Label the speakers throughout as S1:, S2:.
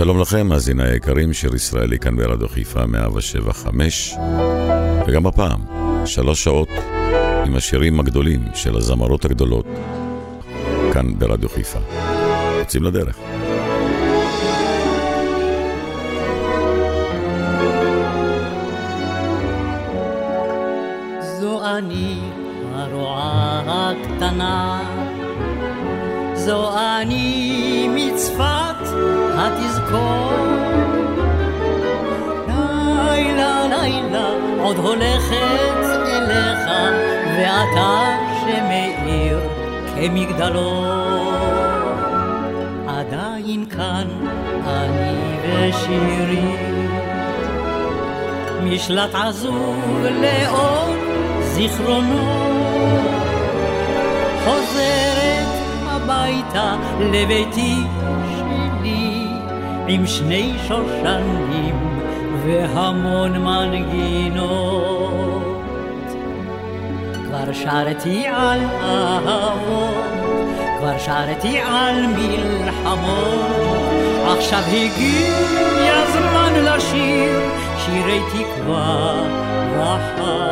S1: שלום לכם, מאזיני היקרים, שיר ישראלי כאן ברדיו חיפה 175 וגם הפעם, שלוש שעות עם השירים הגדולים של הזמרות הגדולות כאן ברדיו חיפה. יוצאים לדרך.
S2: זו אני הרועה הקטנה, זו אני התזכור. לילה לילה עוד הולכת אליך, ואתה שמאיר כמגדלור. עדיין כאן אני ושירי, משלט עזוב לאור זיכרונות. חוזרת הביתה לביתי עם שני שושנים והמון מנגינות. כבר שרתי על אהבות, כבר שרתי על מלחמות, עכשיו הגיע הזמן לשיר שירי תקווה וחלום.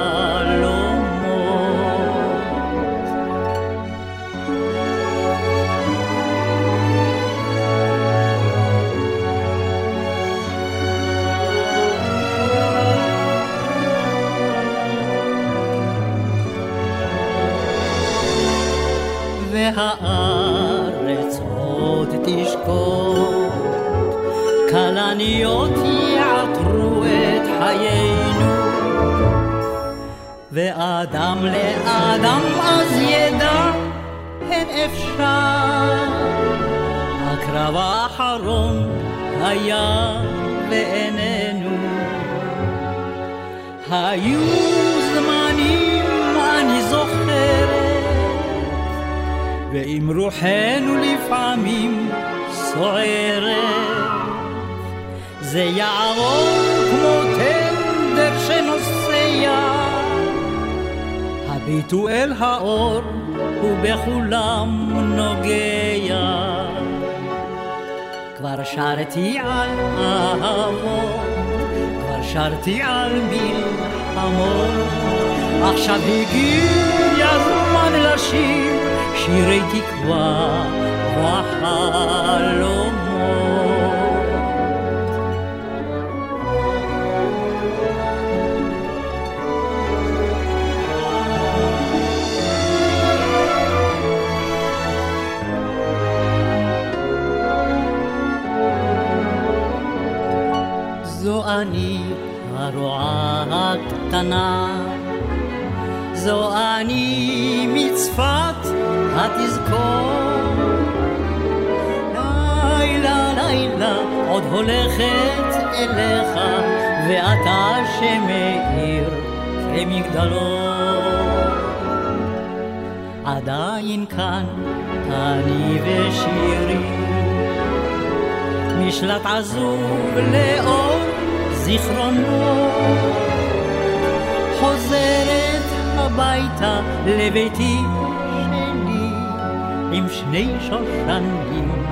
S2: והארץ עוד תשקוט, כלניות יעטרו את חיינו, ואדם לאדם אז ידע, אין אפשר. הקרב האחרון היה בעינינו. היו זמנים, אני זוכרת, ואם רוחנו לפעמים סוערת, זה יעבור כמו טנדר שנוסע, הביטו אל האור ובכולם נוגע. כבר שרתי על אהבות, כבר שרתי על מלחמות, עכשיו הגיע הזמן לשיר שירי תקווה וחלומות. כמגדלור. עדיין כאן אני ושירי, משלט עזוב לאור זיכרונות. חוזרת הביתה לביתי שלי, עם שני שושנים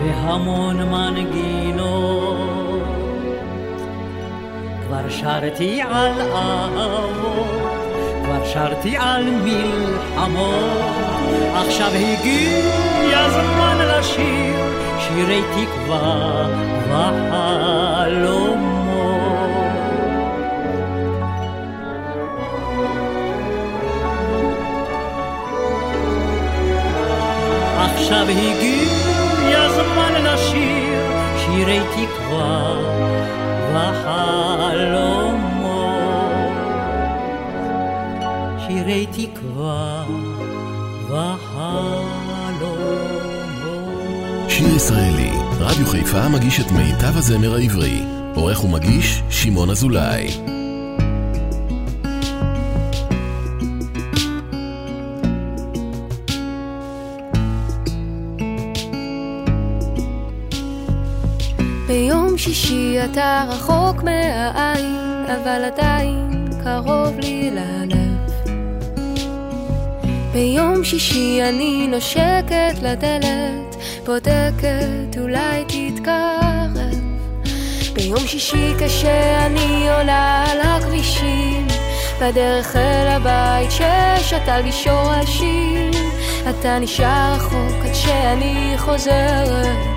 S2: והמון מנגינות. כבר שרתי על אהבות, כבר שרתי על מלחמות, עכשיו הגיע הזמן לשיר שירי תקווה וחלומות. עכשיו הגיע הזמן לשיר שירי תקווה שירי תקווה וחלומות.
S3: שיר ישראלי, רדיו חיפה מגיש את מיטב הזמר העברי. עורך ומגיש, שמעון אזולאי.
S4: ביום שישי אתה רחוק מהעין, אבל עדיין קרוב לי ללב. ביום שישי אני נושקת לדלת, בודקת אולי תתקרב. ביום שישי כשאני עולה על הכבישים, בדרך אל הבית ששתל בי שורשים, אתה נשאר רחוק עד שאני חוזרת.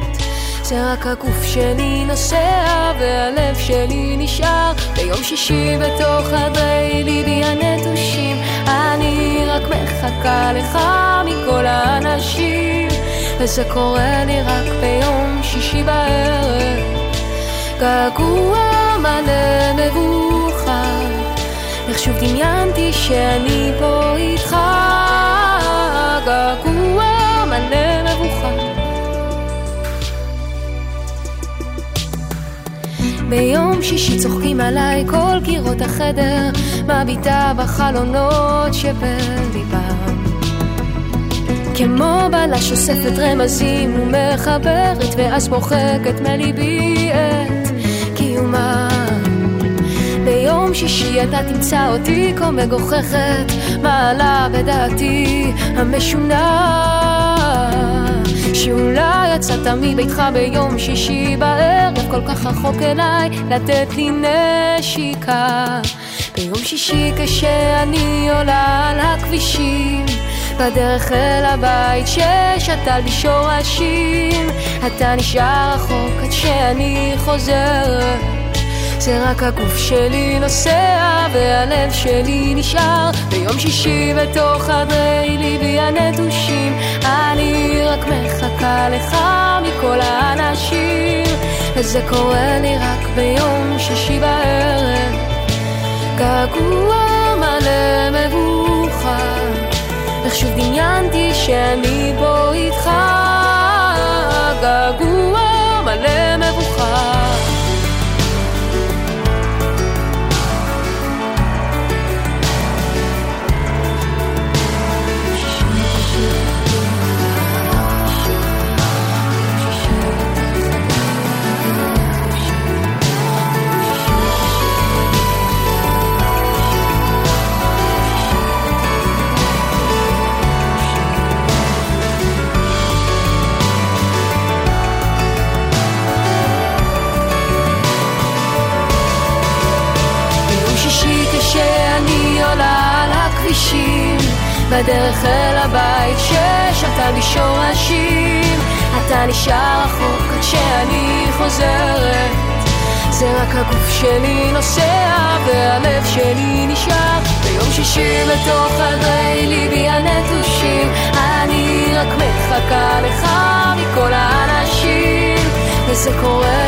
S4: זה רק הגוף שלי נוסע והלב שלי נשאר ביום שישי בתוך חדרי ליבי הנטושים אני רק מחכה לך מכל האנשים. וזה קורה לי רק ביום שישי בערב. געגוע מלא מבוכה איך שוב דמיינתי שאני פה איתך. געגוע מלא מבוכה ביום שישי צוחקים עליי כל קירות החדר, מביטה בחלונות שבליבם. כמו בלש אוספת רמזים ומחברת, ואז מוחקת מליבי את קיומה. ביום שישי אתה תמצא אותי כה מגוחכת, מעלה בדעתי המשונה. שאולי יצאת מביתך ביום שישי בערב כל כך רחוק אליי לתת לי נשיקה ביום שישי כשאני עולה על הכבישים בדרך אל הבית ששתל בי שורשים. אתה נשאר רחוק עד שאני חוזרת זה רק הגוף שלי נוסע והלב שלי נשאר. ביום שישי בתוך חדרי ליבי הנטושים אני רק מחכה לך מכל האנשים. וזה קורה לי רק ביום שישי בערב געגוע מלא מבוכה איך שוב דמיינתי שאני פה איתך. געגוע מלא מבוכה בדרך אל הבית ששתה לי שורשים אתה נשאר רחוק עד שאני חוזרת. זה רק הגוף שלי נוסע והלב שלי נשאר. ביום שישי בתוך חדרי ליבי הנטושים אני רק מחכה לך מכל האנשים. וזה קורה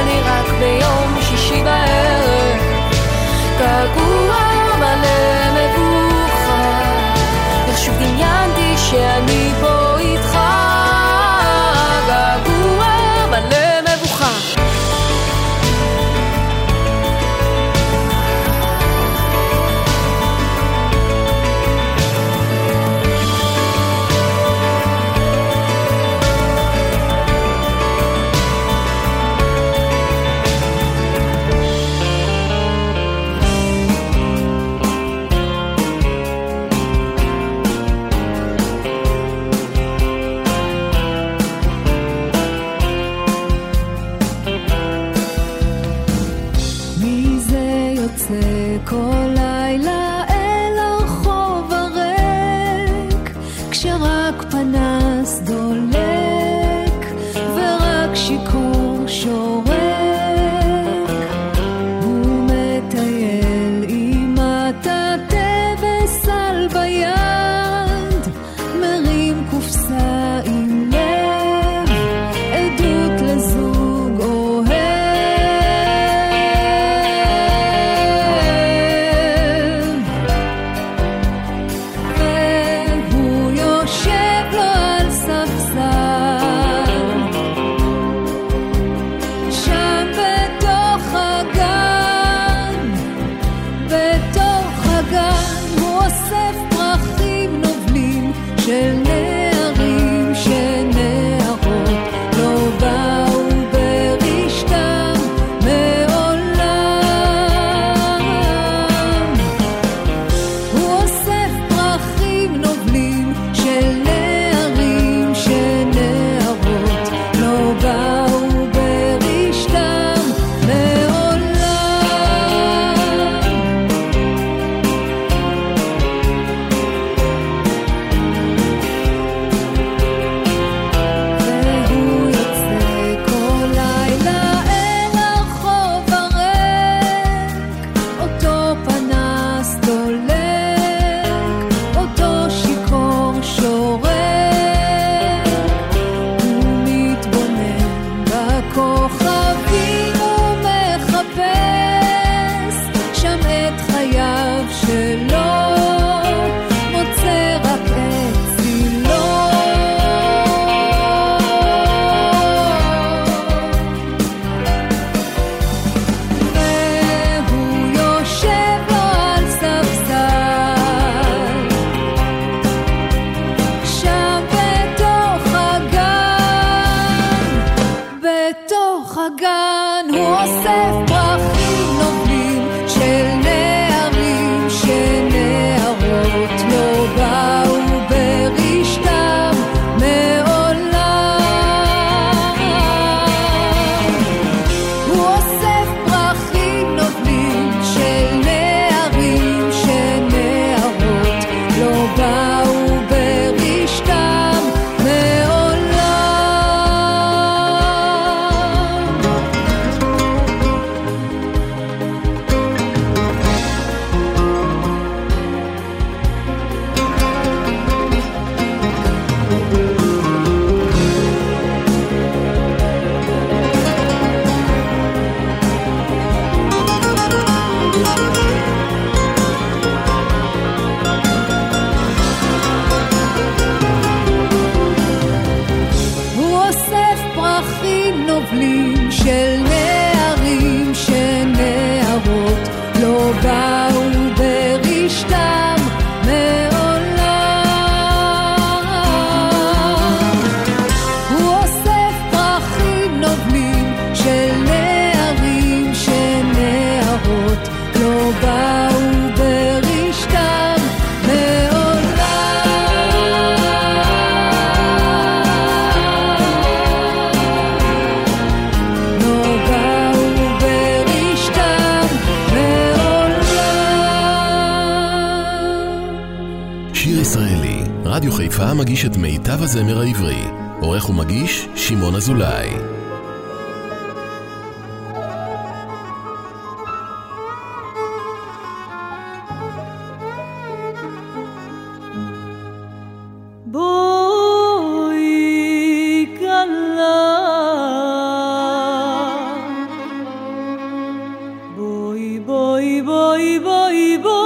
S4: Boy, boy, boy.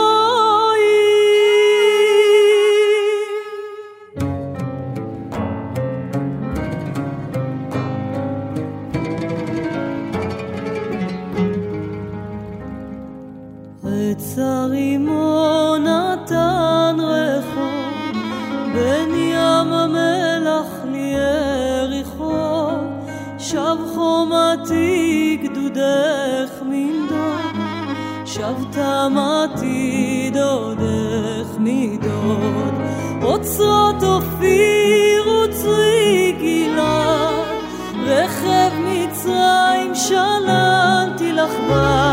S4: גם עתיד עוד
S3: איך נידוד. אוצרות אופיר וצרי גילה, רכב מצרים שלמתי לך בה.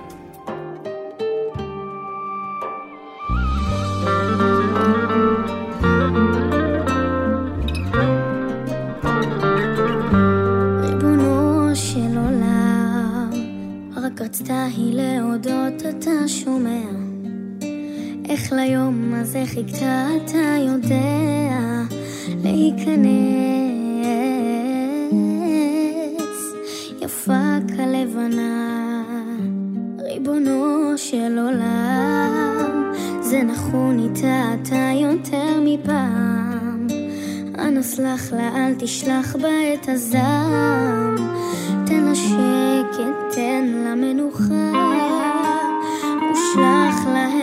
S5: סלח לה, אל תשלח בה את הזעם. תן לה שקט, תן לה מנוחה, ושלח להם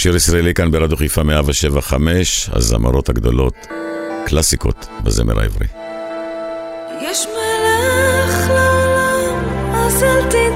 S1: שיר ישראלי כאן ברדיו חיפה 175, הזמרות הגדולות, קלאסיקות בזמר העברי.
S6: יש מלך לעולם, אז אל תדאג,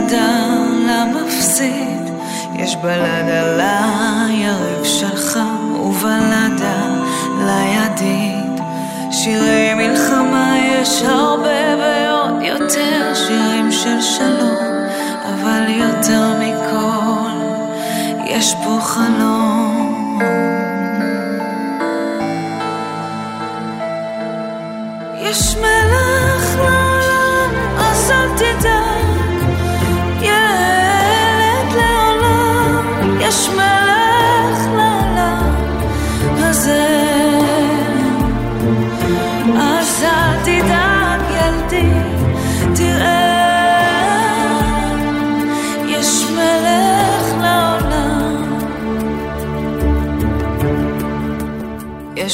S6: ובלדה למפסיד. יש בלדה ליריב שלך ובלדה לידיד. שירי מלחמה יש הרבה ועוד יותר שירים של שלום, אבל יותר מכל יש פה חלום. יש מלך לעולם, אז אל תדאג,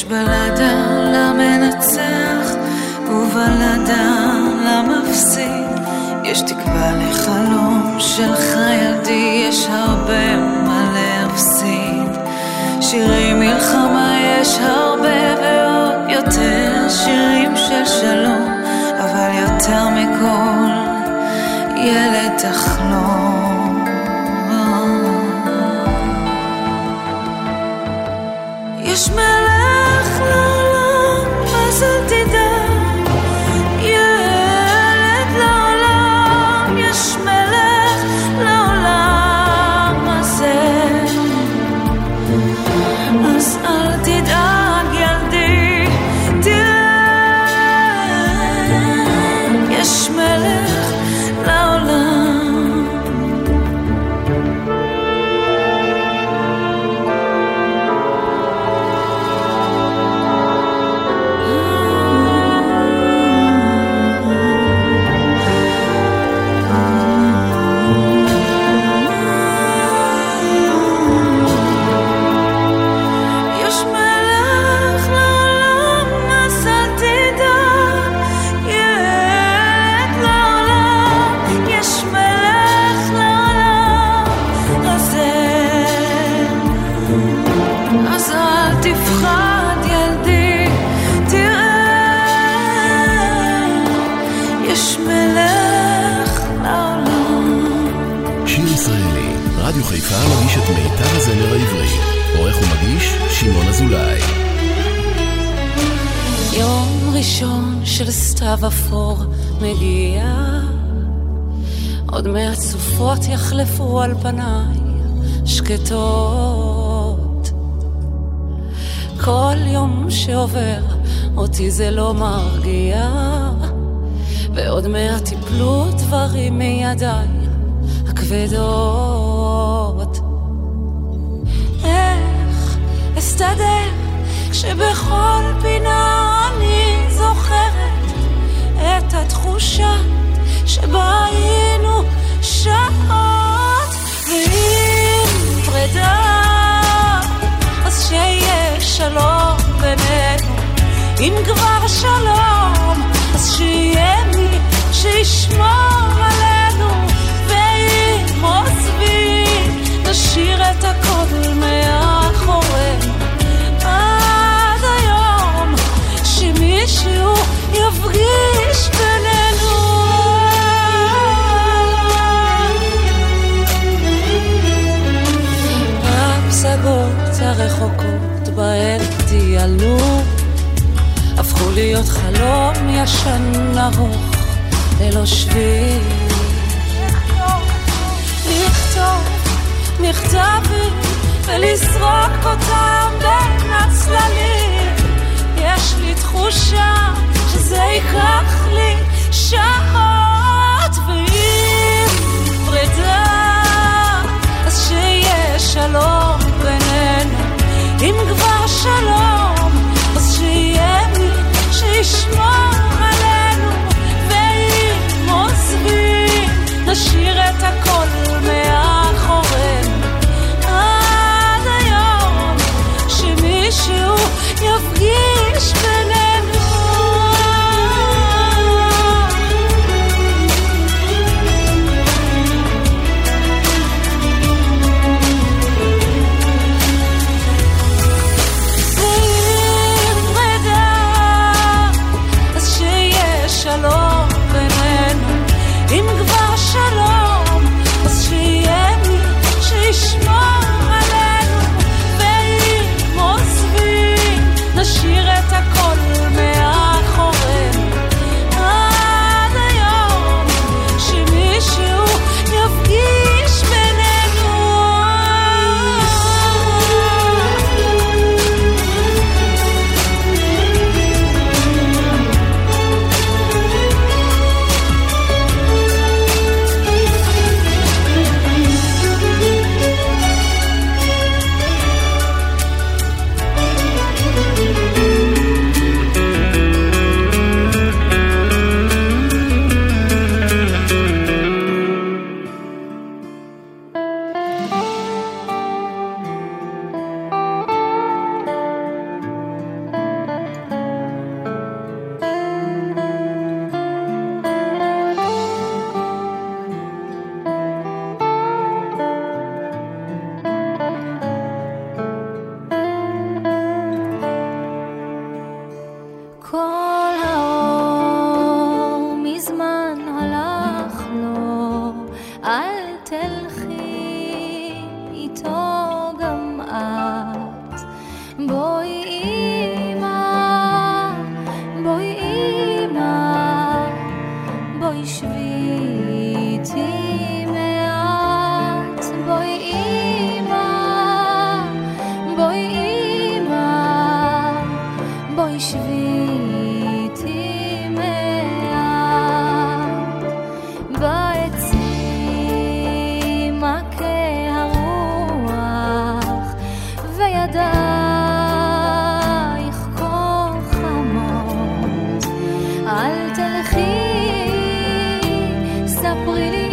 S6: בלדה למנצח ובלדה למפסיד. יש תקווה לחלום שלך ילדי יש הרבה מה להפסיד. שירי מלחמה יש הרבה ועוד יותר שירים של שלום אבל יותר מכל ילד תחלום. יש מלך
S7: אותי זה לא מרגיע, ועוד מעט תיפלו דברים מידיי הכבדות. איך אסתדר כשבכל פינה אני זוכרת את התחושה שבה היינו שעות? ואם פרידה אז שיהיה שלום אם כבר שלום אז שיהיה מי שישמור עלינו ואם עוזבים נשאיר את הכל מאחורינו עד היום שמישהו יפגיש בינינו. הפסגות הרחוקות בהן טיילנו הפכו להיות חלום ישן ארוך ללא שביל. לכתוב מכתבים ולסרוק אותם בין הצללים. יש לי תחושה שזה ייקח לי שעות ואם פרידה אז שיהיה
S3: שלום בינינו
S7: אם כבר שלום לשמור עלינו, ואם עוזבים, נשאיר את הכל מאחורינו. עד היום שמישהו יפגיש ב... 回忆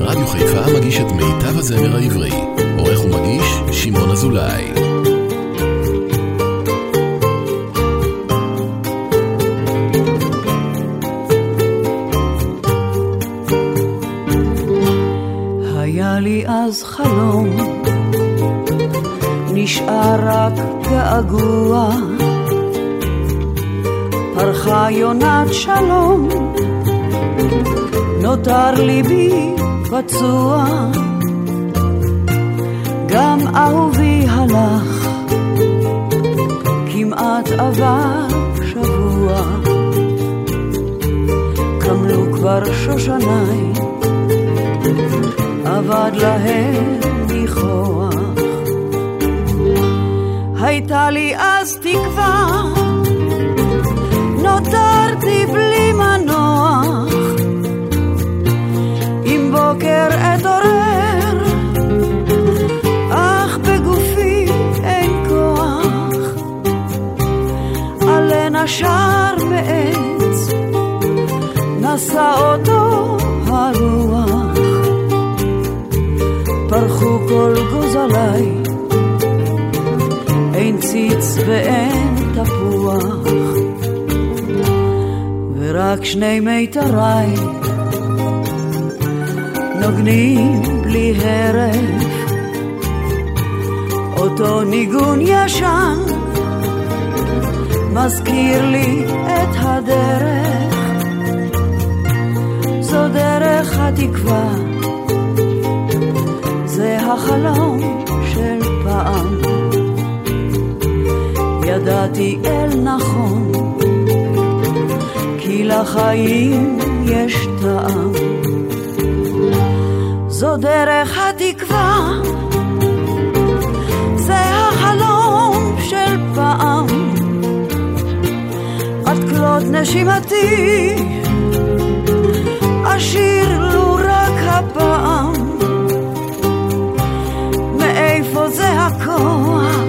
S3: רדיו חיפה מגיש את מיטב הזמר העברי. עורך ומגיש, שמעון אזולאי.
S8: היה לי אז חלום, נשאר רק געגוע. פרחה יונת שלום, נותר ליבי פצוע. גם אהובי הלך, כמעט עבר שבוע. קמלו כבר שושניים, אבד להם ניחוח. הייתה לי אז תקווה, נשא אותו הרוח. פרחו כל גוזליי, אין ציץ ואין תפוח, ורק שני מיתריי נוגנים בלי הרף, אותו ניגון ישן מזכיר לי את הדרך, התקווה. זה החלום של פעם. ידעתי אל נכון, כי לחיים יש טעם. זו דרך התקווה, זה החלום של פעם. עד כלות נשימתי, אשיר הפעם. מאיפה זה הכוח?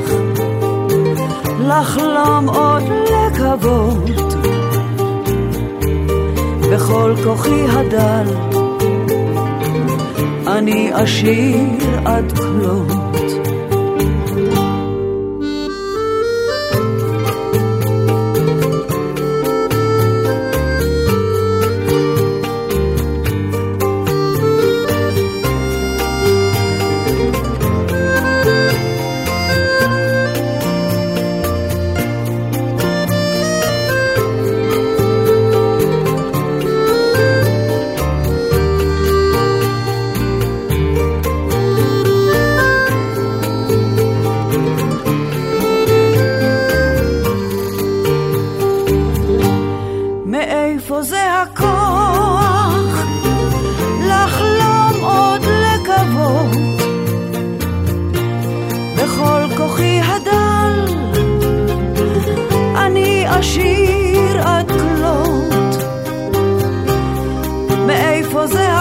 S8: לחלום עוד לקוות בכל כוחי הדל אני אשיר עד כלות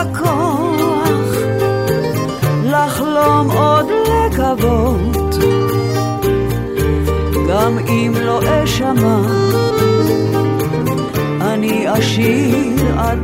S8: הכוח לחלום עוד לקוות. גם אם לא אשמע אני אשיר עד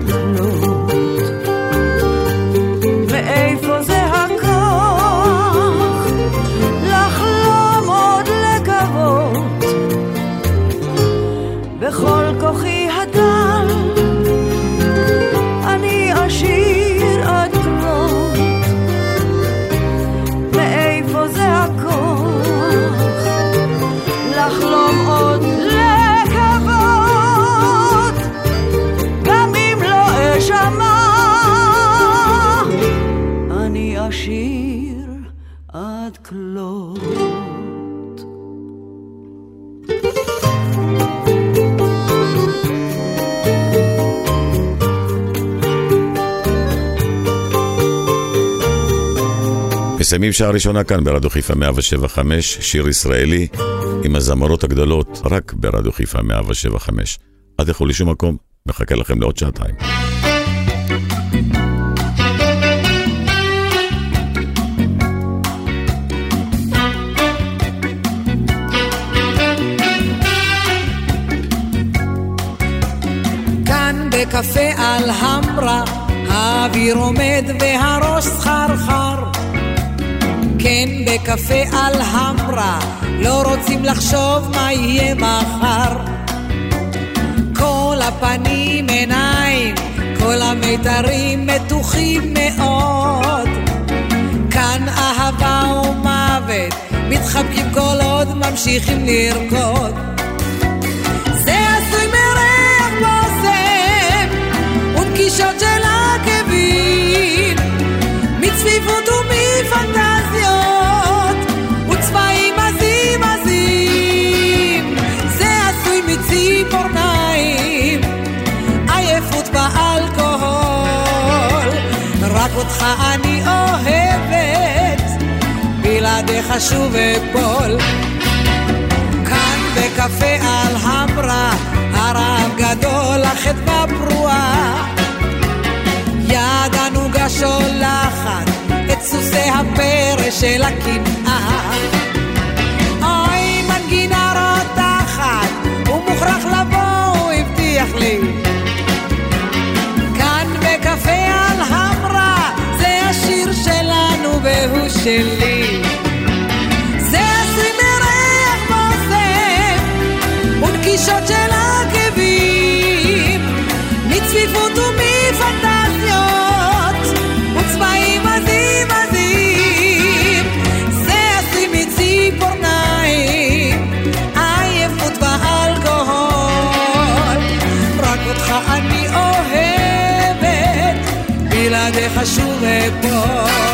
S1: מסיימים שעה ראשונה כאן ברדיו חיפה 175, שיר ישראלי עם הזמרות הגדולות, רק ברדיו חיפה 175. אל תלכו לשום מקום, מחכה לכם לעוד שעתיים.
S9: כאן בקפה אלהמרה, האוויר עומד והראש סחרחר כן בקפה על המרה. לא רוצים לחשוב מה יהיה מחר. כל הפנים עיניים כל המיתרים מתוחים מאוד. כאן אהבה ומוות מתחבקים כל עוד ממשיכים לרקוד. זה עשוי מריח בושם ונקישות של עקבים. מצפיפות אותך אני אוהבת. בלעדיך שוב אפול. כאן בקפה על המרה הרעב גדול, החדווה פרועה יד הנוגה שולחת את סוסי הפרא של הקנאה. אוי מנגינה רותחת הוא מוכרח לבוא, הוא הבטיח לי שלי. זה עשוי מריח בושם ונקישות של עקבים מצפיפות ומפנטזיות וצבעים עזים עזים. זה עשוי מציפורניים עייפות ואלכוהול. רק אותך אני אוהבת בלעדיך שוב אפול